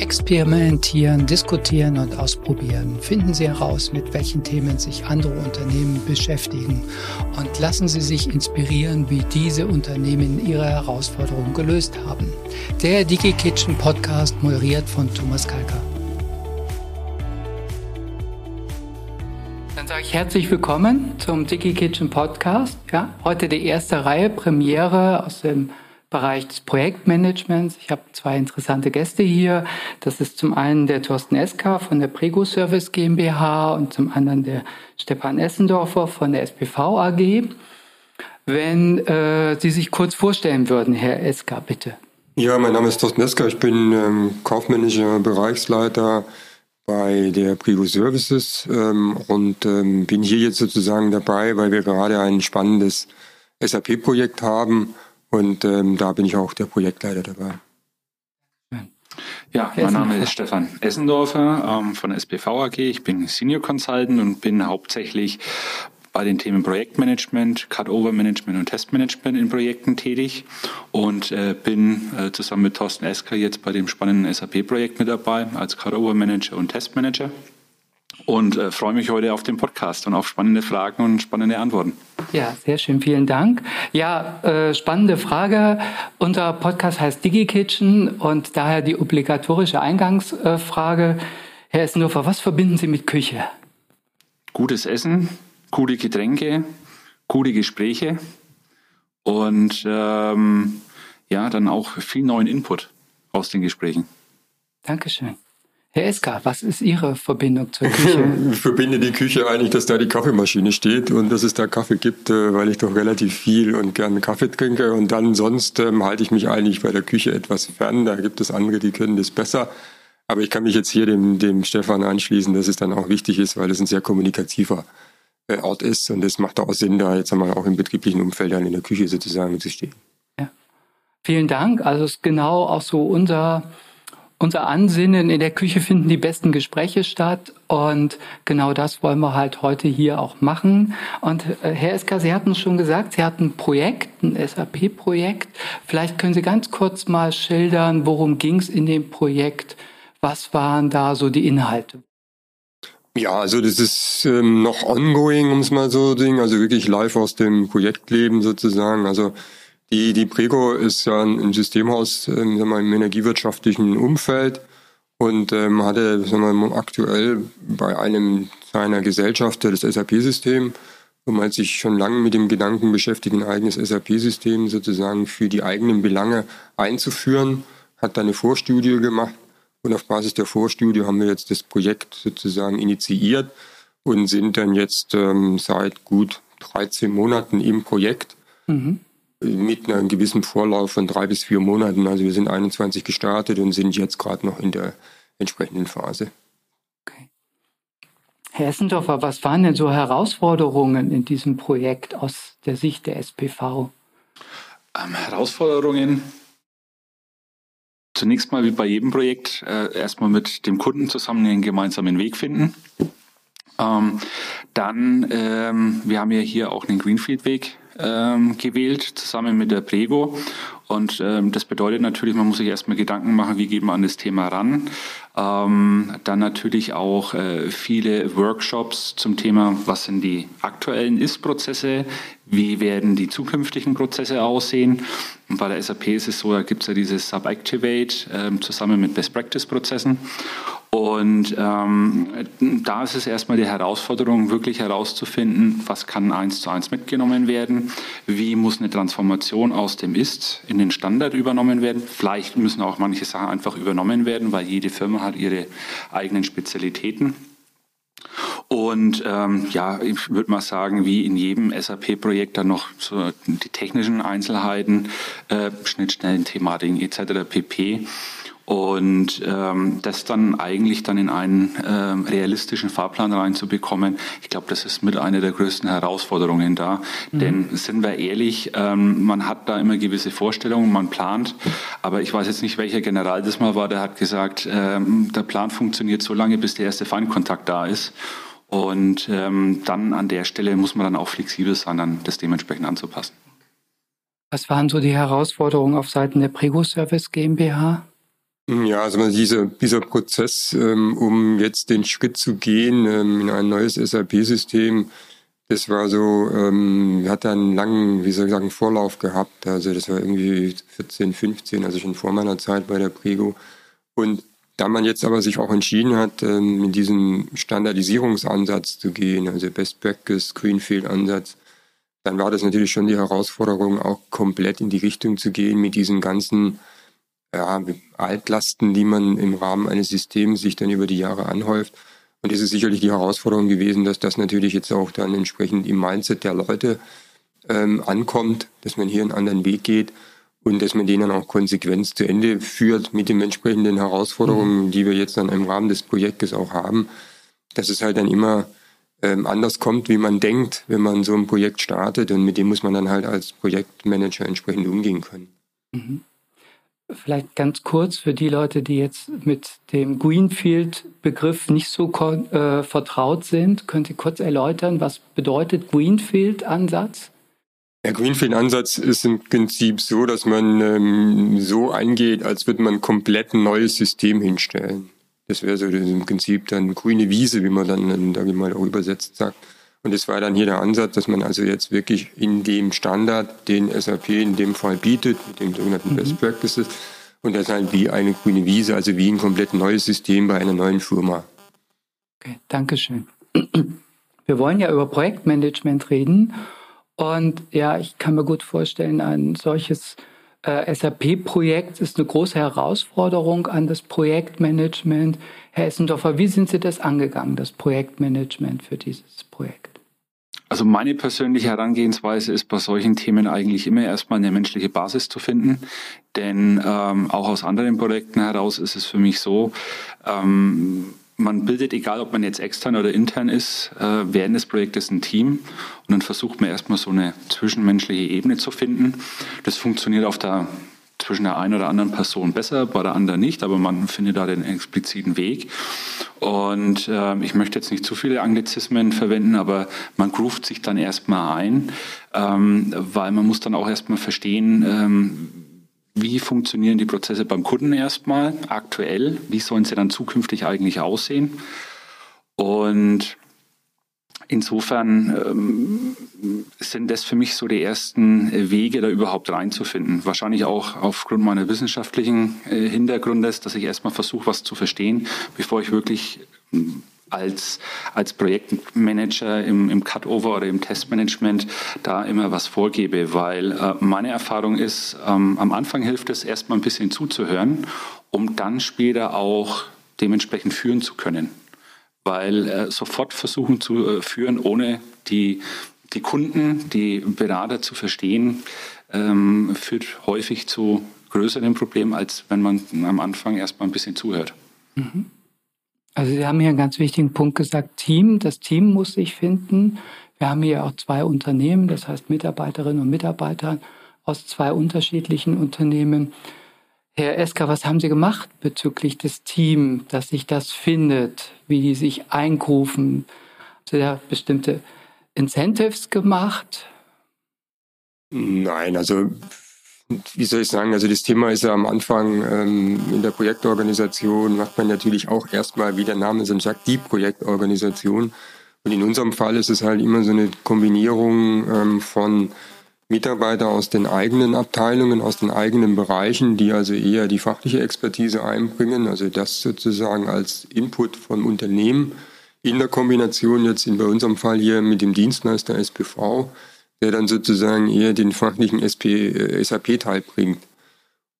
Experimentieren, diskutieren und ausprobieren. Finden Sie heraus, mit welchen Themen sich andere Unternehmen beschäftigen und lassen Sie sich inspirieren, wie diese Unternehmen ihre Herausforderungen gelöst haben. Der DigiKitchen Podcast moderiert von Thomas Kalker. Dann sage ich herzlich willkommen zum DigiKitchen Podcast. Ja, heute die erste Reihe Premiere aus dem Bereich des Projektmanagements. Ich habe zwei interessante Gäste hier. Das ist zum einen der Thorsten Eska von der Prego Service GmbH und zum anderen der Stefan Essendorfer von der SPV AG. Wenn äh, Sie sich kurz vorstellen würden, Herr Eska, bitte. Ja, mein Name ist Thorsten Eska. Ich bin ähm, kaufmännischer Bereichsleiter bei der Privo Services ähm, und ähm, bin hier jetzt sozusagen dabei, weil wir gerade ein spannendes SAP-Projekt haben und ähm, da bin ich auch der Projektleiter dabei. Ja, mein Name ist Stefan Essendorfer ähm, von SPV AG. Ich bin Senior Consultant und bin hauptsächlich bei den Themen Projektmanagement, Cut-Over-Management und Testmanagement in Projekten tätig und äh, bin äh, zusammen mit Thorsten Esker jetzt bei dem spannenden SAP-Projekt mit dabei als Cut-Over-Manager und Testmanager und äh, freue mich heute auf den Podcast und auf spannende Fragen und spannende Antworten. Ja, sehr schön, vielen Dank. Ja, äh, spannende Frage. Unser Podcast heißt DigiKitchen und daher die obligatorische Eingangsfrage. Herr Essendorfer, was verbinden Sie mit Küche? Gutes Essen, coole Getränke, coole Gespräche und ähm, ja, dann auch viel neuen Input aus den Gesprächen. Dankeschön. Herr Eska, was ist Ihre Verbindung zur Küche? ich verbinde die Küche eigentlich, dass da die Kaffeemaschine steht und dass es da Kaffee gibt, äh, weil ich doch relativ viel und gerne Kaffee trinke. Und dann sonst ähm, halte ich mich eigentlich bei der Küche etwas fern. Da gibt es andere, die können das besser. Aber ich kann mich jetzt hier dem, dem Stefan anschließen, dass es dann auch wichtig ist, weil es ein sehr kommunikativer äh, Ort ist. Und es macht auch Sinn, da jetzt einmal auch im betrieblichen Umfeld dann in der Küche sozusagen zu stehen. Ja. Vielen Dank. Also es ist genau auch so unser unser Ansinnen. In der Küche finden die besten Gespräche statt und genau das wollen wir halt heute hier auch machen. Und äh, Herr Esker, Sie hatten schon gesagt, Sie hatten ein Projekt, ein SAP-Projekt. Vielleicht können Sie ganz kurz mal schildern, worum ging es in dem Projekt? Was waren da so die Inhalte? Ja, also das ist ähm, noch ongoing, um es mal so zu sagen, also wirklich live aus dem Projektleben sozusagen. Also die, die Prego ist ja ein Systemhaus ähm, sagen im energiewirtschaftlichen Umfeld. Und ähm, hatte sagen wir, aktuell bei einem seiner Gesellschafter das SAP-System und man hat sich schon lange mit dem Gedanken beschäftigt, ein eigenes SAP-System sozusagen für die eigenen Belange einzuführen, hat da eine Vorstudie gemacht. Und auf Basis der Vorstudie haben wir jetzt das Projekt sozusagen initiiert und sind dann jetzt ähm, seit gut 13 Monaten im Projekt. Mhm mit einem gewissen Vorlauf von drei bis vier Monaten. Also wir sind 21 gestartet und sind jetzt gerade noch in der entsprechenden Phase. Okay. Herr Essendorfer, was waren denn so Herausforderungen in diesem Projekt aus der Sicht der SPV? Ähm, Herausforderungen zunächst mal wie bei jedem Projekt äh, erstmal mit dem Kunden zusammen einen gemeinsamen Weg finden. Ähm, dann, ähm, wir haben ja hier auch einen Greenfield-Weg ähm, gewählt, zusammen mit der Prego. Und ähm, das bedeutet natürlich, man muss sich erstmal Gedanken machen, wie geht man an das Thema ran. Ähm, dann natürlich auch äh, viele Workshops zum Thema, was sind die aktuellen Ist-Prozesse, wie werden die zukünftigen Prozesse aussehen. Und bei der SAP ist es so, da gibt es ja dieses Sub-Activate äh, zusammen mit Best-Practice-Prozessen. Und ähm, da ist es erstmal die Herausforderung, wirklich herauszufinden, was kann eins zu eins mitgenommen werden, wie muss eine Transformation aus dem Ist in den Standard übernommen werden. Vielleicht müssen auch manche Sachen einfach übernommen werden, weil jede Firma hat ihre eigenen Spezialitäten. Und ähm, ja, ich würde mal sagen, wie in jedem SAP-Projekt dann noch so die technischen Einzelheiten, äh, Schnittstellen, Thematiken etc. pp und ähm, das dann eigentlich dann in einen ähm, realistischen Fahrplan reinzubekommen, ich glaube, das ist mit einer der größten Herausforderungen da. Mhm. Denn sind wir ehrlich, ähm, man hat da immer gewisse Vorstellungen, man plant, aber ich weiß jetzt nicht, welcher General das mal war, der hat gesagt, ähm, der Plan funktioniert so lange, bis der erste Feindkontakt da ist. Und ähm, dann an der Stelle muss man dann auch flexibel sein, dann das dementsprechend anzupassen. Was waren so die Herausforderungen auf Seiten der Prego Service GmbH? Ja, also dieser, dieser Prozess, ähm, um jetzt den Schritt zu gehen ähm, in ein neues SAP-System, das war so, ähm, hat einen langen, wie soll ich sagen, Vorlauf gehabt. Also das war irgendwie 14, 15, also schon vor meiner Zeit bei der Prego. Und da man jetzt aber sich auch entschieden hat, ähm, in diesen Standardisierungsansatz zu gehen, also Best Practice, Greenfield-Ansatz, dann war das natürlich schon die Herausforderung, auch komplett in die Richtung zu gehen mit diesen ganzen ja, Altlasten, die man im Rahmen eines Systems sich dann über die Jahre anhäuft. Und es ist sicherlich die Herausforderung gewesen, dass das natürlich jetzt auch dann entsprechend im Mindset der Leute ähm, ankommt, dass man hier einen anderen Weg geht und dass man den dann auch konsequent zu Ende führt mit den entsprechenden Herausforderungen, mhm. die wir jetzt dann im Rahmen des Projektes auch haben, dass es halt dann immer ähm, anders kommt, wie man denkt, wenn man so ein Projekt startet und mit dem muss man dann halt als Projektmanager entsprechend umgehen können. Mhm. Vielleicht ganz kurz für die Leute, die jetzt mit dem Greenfield-Begriff nicht so äh, vertraut sind, könnt ihr kurz erläutern, was bedeutet Greenfield-Ansatz? Der Greenfield-Ansatz ist im Prinzip so, dass man ähm, so angeht, als würde man komplett ein neues System hinstellen. Das wäre so im Prinzip dann grüne Wiese, wie man dann, sage ich mal, auch übersetzt sagt. Und das war dann hier der Ansatz, dass man also jetzt wirklich in dem Standard, den SAP in dem Fall bietet, mit dem sogenannten mhm. Best Practices, und das halt wie eine grüne Wiese, also wie ein komplett neues System bei einer neuen Firma. Okay, Dankeschön. Wir wollen ja über Projektmanagement reden. Und ja, ich kann mir gut vorstellen, ein solches äh, SAP-Projekt ist eine große Herausforderung an das Projektmanagement. Herr Essendorfer, wie sind Sie das angegangen, das Projektmanagement für dieses Projekt? Also meine persönliche Herangehensweise ist bei solchen Themen eigentlich immer erstmal eine menschliche Basis zu finden. Denn ähm, auch aus anderen Projekten heraus ist es für mich so, ähm, man bildet, egal ob man jetzt extern oder intern ist, äh, während des Projektes ein Team und dann versucht man erstmal so eine zwischenmenschliche Ebene zu finden. Das funktioniert auf der zwischen der einen oder anderen Person besser, bei der anderen nicht, aber man findet da den expliziten Weg. Und äh, ich möchte jetzt nicht zu viele Anglizismen verwenden, aber man groovt sich dann erstmal ein, ähm, weil man muss dann auch erstmal verstehen, ähm, wie funktionieren die Prozesse beim Kunden erstmal aktuell? Wie sollen sie dann zukünftig eigentlich aussehen? Und insofern ähm, sind das für mich so die ersten Wege, da überhaupt reinzufinden. Wahrscheinlich auch aufgrund meiner wissenschaftlichen äh, Hintergrundes, dass ich erstmal versuche, was zu verstehen, bevor ich wirklich als, als Projektmanager im, im Cutover oder im Testmanagement da immer was vorgebe, weil äh, meine Erfahrung ist, ähm, am Anfang hilft es erstmal ein bisschen zuzuhören, um dann später auch dementsprechend führen zu können. Weil äh, sofort versuchen zu äh, führen, ohne die, die Kunden, die Berater zu verstehen, ähm, führt häufig zu größeren Problemen, als wenn man am Anfang erstmal ein bisschen zuhört. Mhm. Also Sie haben hier einen ganz wichtigen Punkt gesagt, Team. Das Team muss sich finden. Wir haben hier auch zwei Unternehmen, das heißt Mitarbeiterinnen und Mitarbeiter aus zwei unterschiedlichen Unternehmen. Herr Esker, was haben Sie gemacht bezüglich des Teams, dass sich das findet, wie die sich eingrufen? Haben Sie da bestimmte Incentives gemacht? Nein, also wie soll ich sagen, also das Thema ist ja am Anfang ähm, in der Projektorganisation, macht man natürlich auch erstmal, wie der Name schon sagt, die Projektorganisation. Und in unserem Fall ist es halt immer so eine Kombinierung ähm, von Mitarbeiter aus den eigenen Abteilungen, aus den eigenen Bereichen, die also eher die fachliche Expertise einbringen, also das sozusagen als Input vom Unternehmen in der Kombination jetzt in bei unserem Fall hier mit dem Dienstleister SPV der dann sozusagen eher den fachlichen äh, SAP-Teil bringt.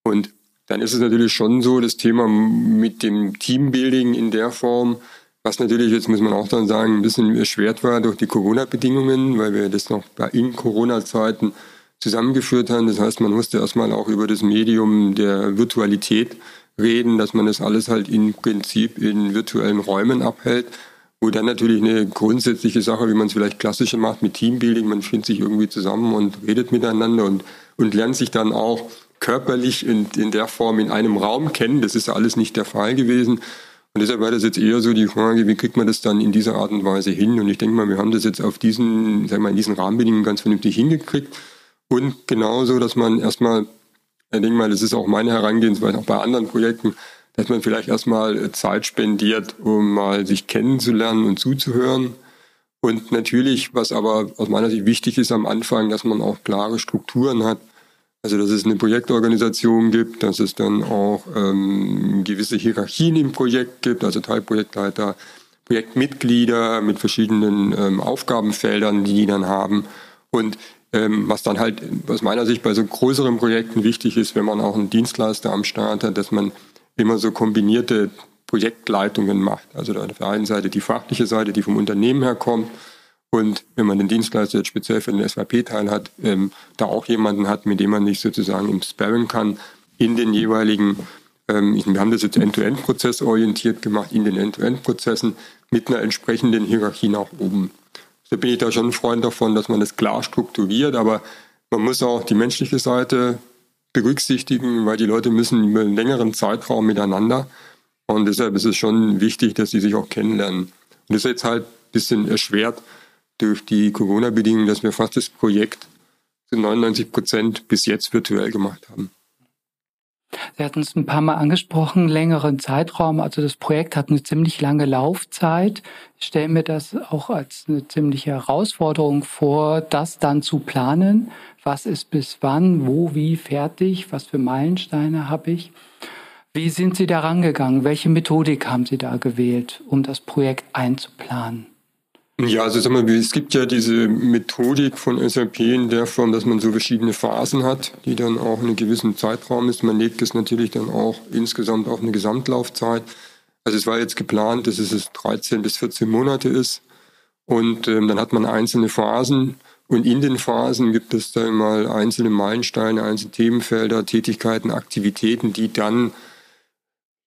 Und dann ist es natürlich schon so, das Thema mit dem Teambuilding in der Form, was natürlich, jetzt muss man auch dann sagen, ein bisschen erschwert war durch die Corona-Bedingungen, weil wir das noch in Corona-Zeiten zusammengeführt haben. Das heißt, man musste erstmal auch über das Medium der Virtualität reden, dass man das alles halt im Prinzip in virtuellen Räumen abhält. Wo dann natürlich eine grundsätzliche Sache, wie man es vielleicht klassischer macht mit Teambuilding, man findet sich irgendwie zusammen und redet miteinander und, und lernt sich dann auch körperlich in, in der Form in einem Raum kennen. Das ist alles nicht der Fall gewesen. Und deshalb war das jetzt eher so die Frage, wie kriegt man das dann in dieser Art und Weise hin? Und ich denke mal, wir haben das jetzt auf diesen, wir mal, in diesen Rahmenbedingungen ganz vernünftig hingekriegt. Und genauso, dass man erstmal Ich denke mal, das ist auch meine Herangehensweise, auch bei anderen Projekten, dass man vielleicht erstmal Zeit spendiert, um mal sich kennenzulernen und zuzuhören. Und natürlich, was aber aus meiner Sicht wichtig ist am Anfang, dass man auch klare Strukturen hat. Also dass es eine Projektorganisation gibt, dass es dann auch ähm, gewisse Hierarchien im Projekt gibt, also Teilprojektleiter, Projektmitglieder mit verschiedenen ähm, Aufgabenfeldern, die die dann haben. Und ähm, was dann halt aus meiner Sicht bei so größeren Projekten wichtig ist, wenn man auch einen Dienstleister am Start hat, dass man immer so kombinierte Projektleitungen macht. Also auf der einen Seite die fachliche Seite, die vom Unternehmen her kommt. Und wenn man den Dienstleister jetzt speziell für den SAP-Teil hat, ähm, da auch jemanden hat, mit dem man sich sozusagen im Sparring kann, in den jeweiligen, ähm, wir haben das jetzt end-to-end-Prozess orientiert gemacht, in den End-to-end-Prozessen mit einer entsprechenden Hierarchie nach oben. Da bin ich da schon ein Freund davon, dass man das klar strukturiert, aber man muss auch die menschliche Seite berücksichtigen, weil die Leute müssen über einen längeren Zeitraum miteinander. Und deshalb ist es schon wichtig, dass sie sich auch kennenlernen. Und das ist jetzt halt ein bisschen erschwert durch die Corona-Bedingungen, dass wir fast das Projekt zu 99 Prozent bis jetzt virtuell gemacht haben. Sie hatten es ein paar Mal angesprochen, längeren Zeitraum. Also das Projekt hat eine ziemlich lange Laufzeit. Ich stelle mir das auch als eine ziemliche Herausforderung vor, das dann zu planen. Was ist bis wann, wo, wie fertig? Was für Meilensteine habe ich? Wie sind Sie da rangegangen? Welche Methodik haben Sie da gewählt, um das Projekt einzuplanen? Ja, also sag mal, es gibt ja diese Methodik von SAP in der Form, dass man so verschiedene Phasen hat, die dann auch in einem gewissen Zeitraum ist. Man legt es natürlich dann auch insgesamt auf eine Gesamtlaufzeit. Also es war jetzt geplant, dass es 13 bis 14 Monate ist. Und ähm, dann hat man einzelne Phasen. Und in den Phasen gibt es dann mal einzelne Meilensteine, einzelne Themenfelder, Tätigkeiten, Aktivitäten, die dann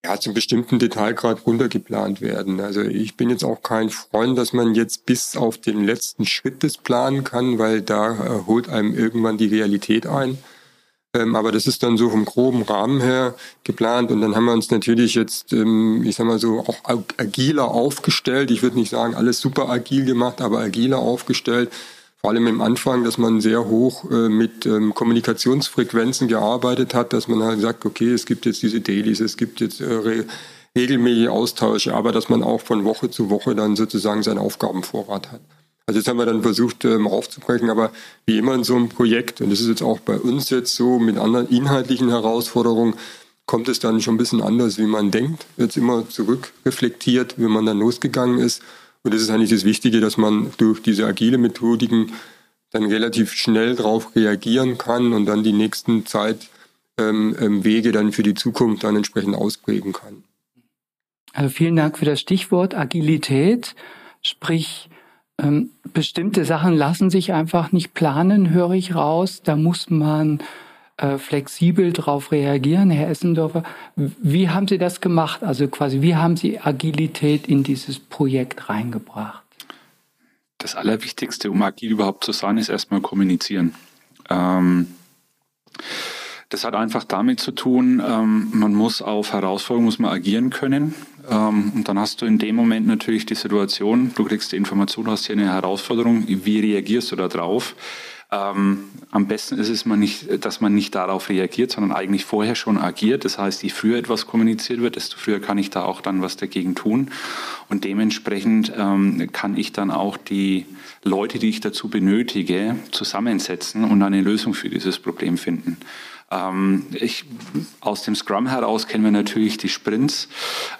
ja, zum bestimmten Detailgrad runtergeplant werden. Also ich bin jetzt auch kein Freund, dass man jetzt bis auf den letzten Schritt das planen kann, weil da äh, holt einem irgendwann die Realität ein. Ähm, aber das ist dann so vom groben Rahmen her geplant und dann haben wir uns natürlich jetzt, ähm, ich sag mal so, auch agiler aufgestellt. Ich würde nicht sagen, alles super agil gemacht, aber agiler aufgestellt vor allem im Anfang, dass man sehr hoch äh, mit ähm, Kommunikationsfrequenzen gearbeitet hat, dass man halt sagt, okay, es gibt jetzt diese Dailies, es gibt jetzt äh, re regelmäßige Austausche, aber dass man auch von Woche zu Woche dann sozusagen seinen Aufgabenvorrat hat. Also das haben wir dann versucht ähm, aufzubrechen, aber wie immer in so einem Projekt, und das ist jetzt auch bei uns jetzt so mit anderen inhaltlichen Herausforderungen, kommt es dann schon ein bisschen anders, wie man denkt, jetzt immer zurückreflektiert, wie man dann losgegangen ist. Und das ist eigentlich das Wichtige, dass man durch diese agile Methodiken dann relativ schnell darauf reagieren kann und dann die nächsten Zeitwege ähm, ähm dann für die Zukunft dann entsprechend ausprägen kann. Also vielen Dank für das Stichwort Agilität. Sprich, ähm, bestimmte Sachen lassen sich einfach nicht planen, höre ich raus. Da muss man äh, flexibel darauf reagieren, Herr Essendorfer. Wie haben Sie das gemacht? Also quasi, wie haben Sie Agilität in dieses Projekt reingebracht? Das Allerwichtigste, um agil überhaupt zu sein, ist erstmal kommunizieren. Ähm, das hat einfach damit zu tun, ähm, man muss auf Herausforderungen muss man agieren können. Ähm, und dann hast du in dem Moment natürlich die Situation, du kriegst die Information, hast hier eine Herausforderung, wie reagierst du da drauf? Ähm, am besten ist es, man nicht, dass man nicht darauf reagiert, sondern eigentlich vorher schon agiert. Das heißt, je früher etwas kommuniziert wird, desto früher kann ich da auch dann was dagegen tun. Und dementsprechend ähm, kann ich dann auch die Leute, die ich dazu benötige, zusammensetzen und eine Lösung für dieses Problem finden. Ähm, ich, aus dem Scrum heraus kennen wir natürlich die Sprints.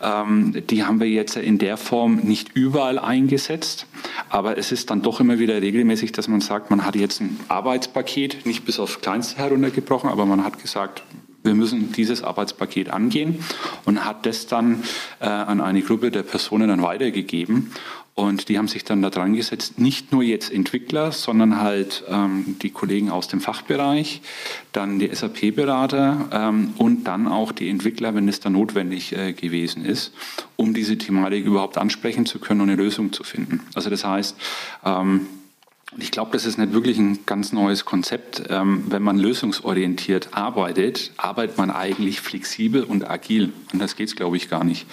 Ähm, die haben wir jetzt in der Form nicht überall eingesetzt, aber es ist dann doch immer wieder regelmäßig, dass man sagt, man hat jetzt ein Arbeitspaket, nicht bis aufs Kleinste heruntergebrochen, aber man hat gesagt, wir müssen dieses Arbeitspaket angehen und hat das dann äh, an eine Gruppe der Personen dann weitergegeben. Und die haben sich dann da dran gesetzt, nicht nur jetzt Entwickler, sondern halt ähm, die Kollegen aus dem Fachbereich, dann die SAP-Berater ähm, und dann auch die Entwickler, wenn es dann notwendig äh, gewesen ist, um diese Thematik überhaupt ansprechen zu können und eine Lösung zu finden. Also das heißt, ähm, ich glaube, das ist nicht wirklich ein ganz neues Konzept. Ähm, wenn man lösungsorientiert arbeitet, arbeitet man eigentlich flexibel und agil. Und das geht es, glaube ich, gar nicht.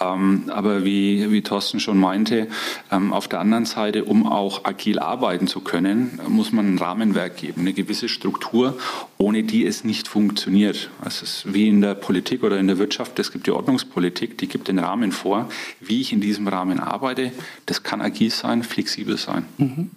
Ähm, aber wie, wie Thorsten schon meinte, ähm, auf der anderen Seite, um auch agil arbeiten zu können, muss man ein Rahmenwerk geben, eine gewisse Struktur, ohne die es nicht funktioniert. Es ist wie in der Politik oder in der Wirtschaft, es gibt die Ordnungspolitik, die gibt den Rahmen vor. Wie ich in diesem Rahmen arbeite, das kann agil sein, flexibel sein. Mhm.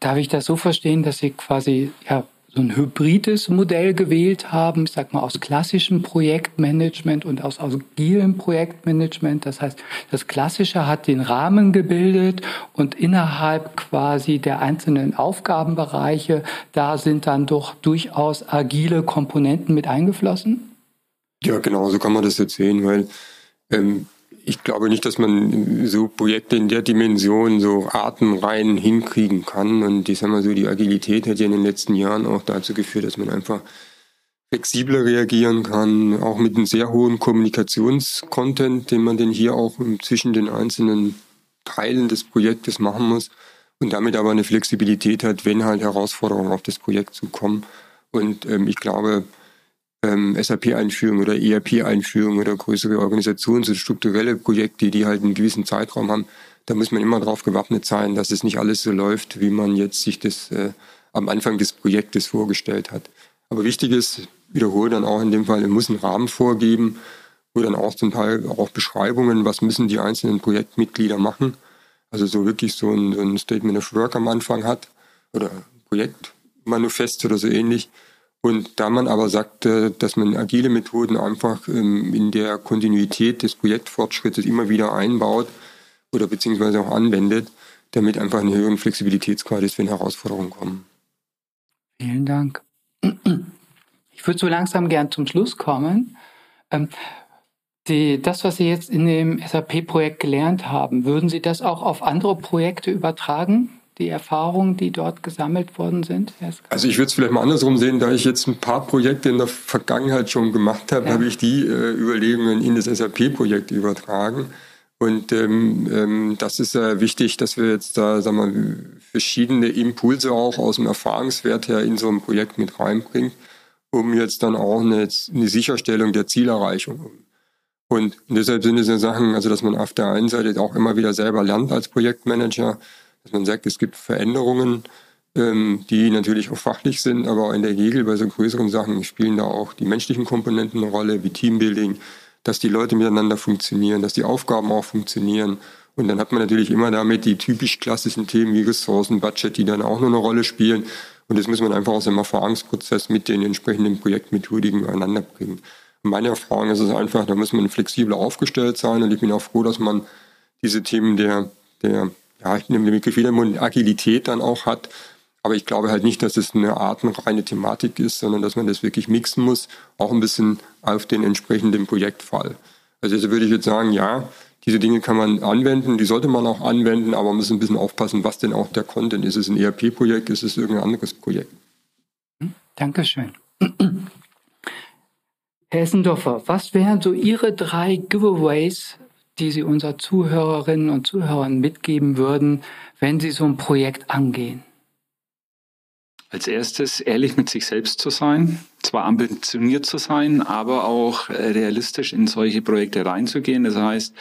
Darf ich das so verstehen, dass Sie quasi ja, so ein hybrides Modell gewählt haben, ich sag mal aus klassischem Projektmanagement und aus agilem Projektmanagement. Das heißt, das Klassische hat den Rahmen gebildet und innerhalb quasi der einzelnen Aufgabenbereiche, da sind dann doch durchaus agile Komponenten mit eingeflossen? Ja, genau, so kann man das jetzt sehen, weil ähm, ich glaube nicht, dass man so Projekte in der Dimension so atemrein hinkriegen kann. Und ich sag mal so, die Agilität hat ja in den letzten Jahren auch dazu geführt, dass man einfach flexibler reagieren kann, auch mit einem sehr hohen Kommunikationscontent, den man denn hier auch zwischen den einzelnen Teilen des Projektes machen muss und damit aber eine Flexibilität hat, wenn halt Herausforderungen auf das Projekt zukommen. Und ähm, ich glaube, ähm, SAP-Einführung oder ERP-Einführung oder größere Organisations- und strukturelle Projekte, die halt einen gewissen Zeitraum haben, da muss man immer darauf gewappnet sein, dass es nicht alles so läuft, wie man jetzt sich das äh, am Anfang des Projektes vorgestellt hat. Aber wichtig ist, wiederhole dann auch in dem Fall, man muss einen Rahmen vorgeben, wo dann auch zum Teil auch Beschreibungen, was müssen die einzelnen Projektmitglieder machen. Also so wirklich so ein, so ein Statement of Work am Anfang hat oder Projektmanifest oder so ähnlich und da man aber sagte, dass man agile Methoden einfach ähm, in der Kontinuität des Projektfortschrittes immer wieder einbaut oder beziehungsweise auch anwendet, damit einfach einen höheren Flexibilitätsgrad ist, wenn Herausforderungen kommen. Vielen Dank. Ich würde so langsam gern zum Schluss kommen. Ähm, die, das, was Sie jetzt in dem SAP-Projekt gelernt haben, würden Sie das auch auf andere Projekte übertragen? Die Erfahrungen, die dort gesammelt worden sind? Also ich würde es vielleicht mal andersrum sehen, da ich jetzt ein paar Projekte in der Vergangenheit schon gemacht habe, ja. habe ich die äh, Überlegungen in das SAP-Projekt übertragen. Und ähm, ähm, das ist äh, wichtig, dass wir jetzt da sagen wir, verschiedene Impulse auch aus dem Erfahrungswert her in so ein Projekt mit reinbringen, um jetzt dann auch eine, eine Sicherstellung der Zielerreichung. Und deshalb sind es ja Sachen, also dass man auf der einen Seite auch immer wieder selber lernt als Projektmanager, dass man sagt, es gibt Veränderungen, ähm, die natürlich auch fachlich sind, aber in der Regel bei so größeren Sachen spielen da auch die menschlichen Komponenten eine Rolle, wie Teambuilding, dass die Leute miteinander funktionieren, dass die Aufgaben auch funktionieren. Und dann hat man natürlich immer damit die typisch klassischen Themen wie Ressourcen, Budget, die dann auch noch eine Rolle spielen. Und das muss man einfach aus dem Erfahrungsprozess mit den entsprechenden Projektmethodiken übereinander bringen. Meine Erfahrung ist es einfach, da muss man flexibler aufgestellt sein. Und ich bin auch froh, dass man diese Themen der, der ja, ich nehme den Begriff wieder Agilität dann auch hat. Aber ich glaube halt nicht, dass es eine artenreine Thematik ist, sondern dass man das wirklich mixen muss, auch ein bisschen auf den entsprechenden Projektfall. Also, also würde ich jetzt sagen, ja, diese Dinge kann man anwenden, die sollte man auch anwenden, aber man muss ein bisschen aufpassen, was denn auch der Content ist. Ist es ein ERP-Projekt, ist es irgendein anderes Projekt? Dankeschön. Herr Essendorfer, was wären so Ihre drei Giveaways die Sie unseren Zuhörerinnen und Zuhörern mitgeben würden, wenn Sie so ein Projekt angehen? Als erstes ehrlich mit sich selbst zu sein, zwar ambitioniert zu sein, aber auch äh, realistisch in solche Projekte reinzugehen. Das heißt,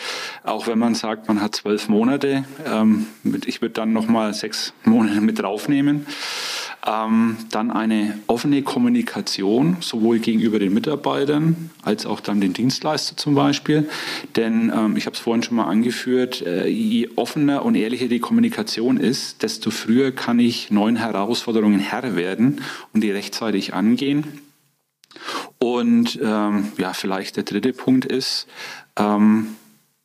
auch wenn man sagt, man hat zwölf Monate, ähm, ich würde dann nochmal sechs Monate mit draufnehmen, ähm, dann eine offene Kommunikation, sowohl gegenüber den Mitarbeitern als auch dann den Dienstleister zum Beispiel. Denn ähm, ich habe es vorhin schon mal angeführt, äh, je offener und ehrlicher die Kommunikation ist, desto früher kann ich neuen Herausforderungen Herr werden und die rechtzeitig angehen. Und ähm, ja, vielleicht der dritte Punkt ist, ähm,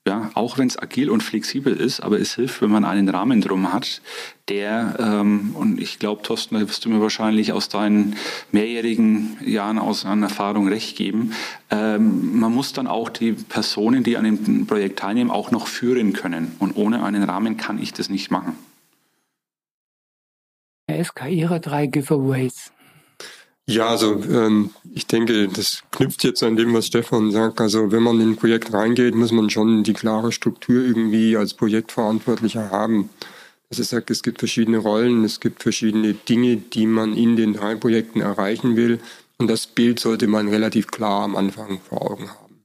ja, auch wenn es agil und flexibel ist, aber es hilft, wenn man einen Rahmen drum hat, der, ähm, und ich glaube, Thorsten, da wirst du mir wahrscheinlich aus deinen mehrjährigen Jahren aus an Erfahrung recht geben, ähm, man muss dann auch die Personen, die an dem Projekt teilnehmen, auch noch führen können. Und ohne einen Rahmen kann ich das nicht machen. SK, Ihre drei Giveaways. Ja, also ähm, ich denke, das knüpft jetzt an dem, was Stefan sagt. Also wenn man in ein Projekt reingeht, muss man schon die klare Struktur irgendwie als Projektverantwortlicher haben. dass es sagt, es gibt verschiedene Rollen, es gibt verschiedene Dinge, die man in den Teilprojekten erreichen will. Und das Bild sollte man relativ klar am Anfang vor Augen haben.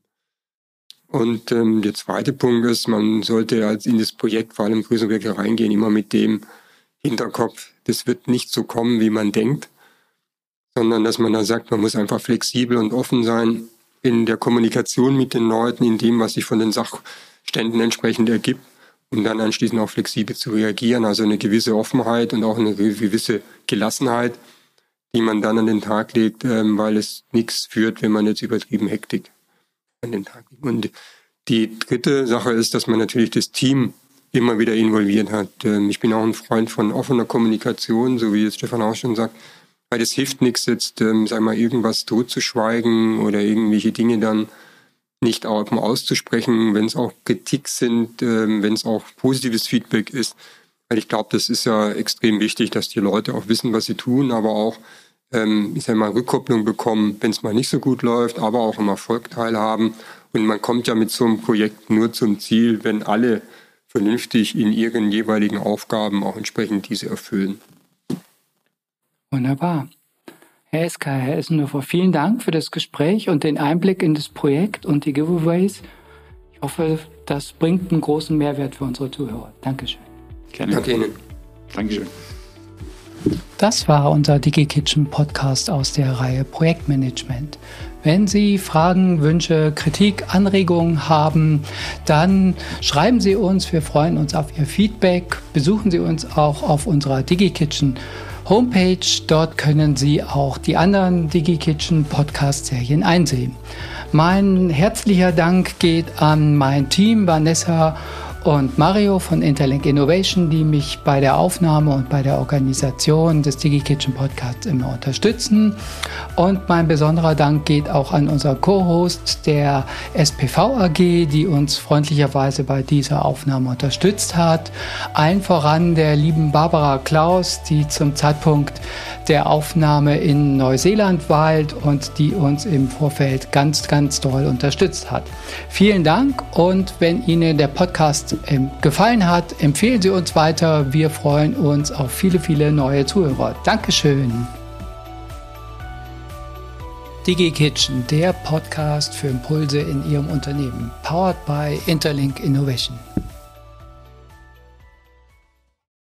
Und ähm, der zweite Punkt ist, man sollte als in das Projekt, vor allem größere Projekte reingehen, immer mit dem Hinterkopf, das wird nicht so kommen, wie man denkt, sondern dass man da sagt, man muss einfach flexibel und offen sein in der Kommunikation mit den Leuten, in dem, was sich von den Sachständen entsprechend ergibt um dann anschließend auch flexibel zu reagieren. Also eine gewisse Offenheit und auch eine gewisse Gelassenheit, die man dann an den Tag legt, ähm, weil es nichts führt, wenn man jetzt übertrieben Hektik an den Tag legt. Und die dritte Sache ist, dass man natürlich das Team immer wieder involviert hat. Ähm, ich bin auch ein Freund von offener Kommunikation, so wie jetzt Stefan auch schon sagt, weil es hilft nichts, jetzt, ähm, sag mal, irgendwas totzuschweigen oder irgendwelche Dinge dann nicht offen auszusprechen, wenn es auch Kritik sind, ähm, wenn es auch positives Feedback ist. Weil ich glaube, das ist ja extrem wichtig, dass die Leute auch wissen, was sie tun, aber auch, ähm, ich sag mal, Rückkopplung bekommen, wenn es mal nicht so gut läuft, aber auch im Erfolg teilhaben. Und man kommt ja mit so einem Projekt nur zum Ziel, wenn alle vernünftig in ihren jeweiligen Aufgaben auch entsprechend diese erfüllen. Wunderbar. Herr Eska, Herr Essenhofer, vielen Dank für das Gespräch und den Einblick in das Projekt und die Giveaways. Ich hoffe, das bringt einen großen Mehrwert für unsere Zuhörer. Dankeschön. Gerne. Danke Ihnen. Dankeschön. Das war unser DigiKitchen Podcast aus der Reihe Projektmanagement. Wenn Sie Fragen, Wünsche, Kritik, Anregungen haben, dann schreiben Sie uns. Wir freuen uns auf Ihr Feedback. Besuchen Sie uns auch auf unserer DigiKitchen Homepage. Dort können Sie auch die anderen DigiKitchen Podcast-Serien einsehen. Mein herzlicher Dank geht an mein Team, Vanessa und Mario von Interlink Innovation, die mich bei der Aufnahme und bei der Organisation des DigiKitchen Podcasts immer unterstützen. Und mein besonderer Dank geht auch an unser Co-Host der SPV AG, die uns freundlicherweise bei dieser Aufnahme unterstützt hat. Allen voran der lieben Barbara Klaus, die zum Zeitpunkt der Aufnahme in Neuseeland weilt und die uns im Vorfeld ganz, ganz toll unterstützt hat. Vielen Dank und wenn Ihnen der Podcast ähm, gefallen hat, empfehlen Sie uns weiter. Wir freuen uns auf viele, viele neue Zuhörer. Dankeschön. DigiKitchen, der Podcast für Impulse in Ihrem Unternehmen. Powered by Interlink Innovation.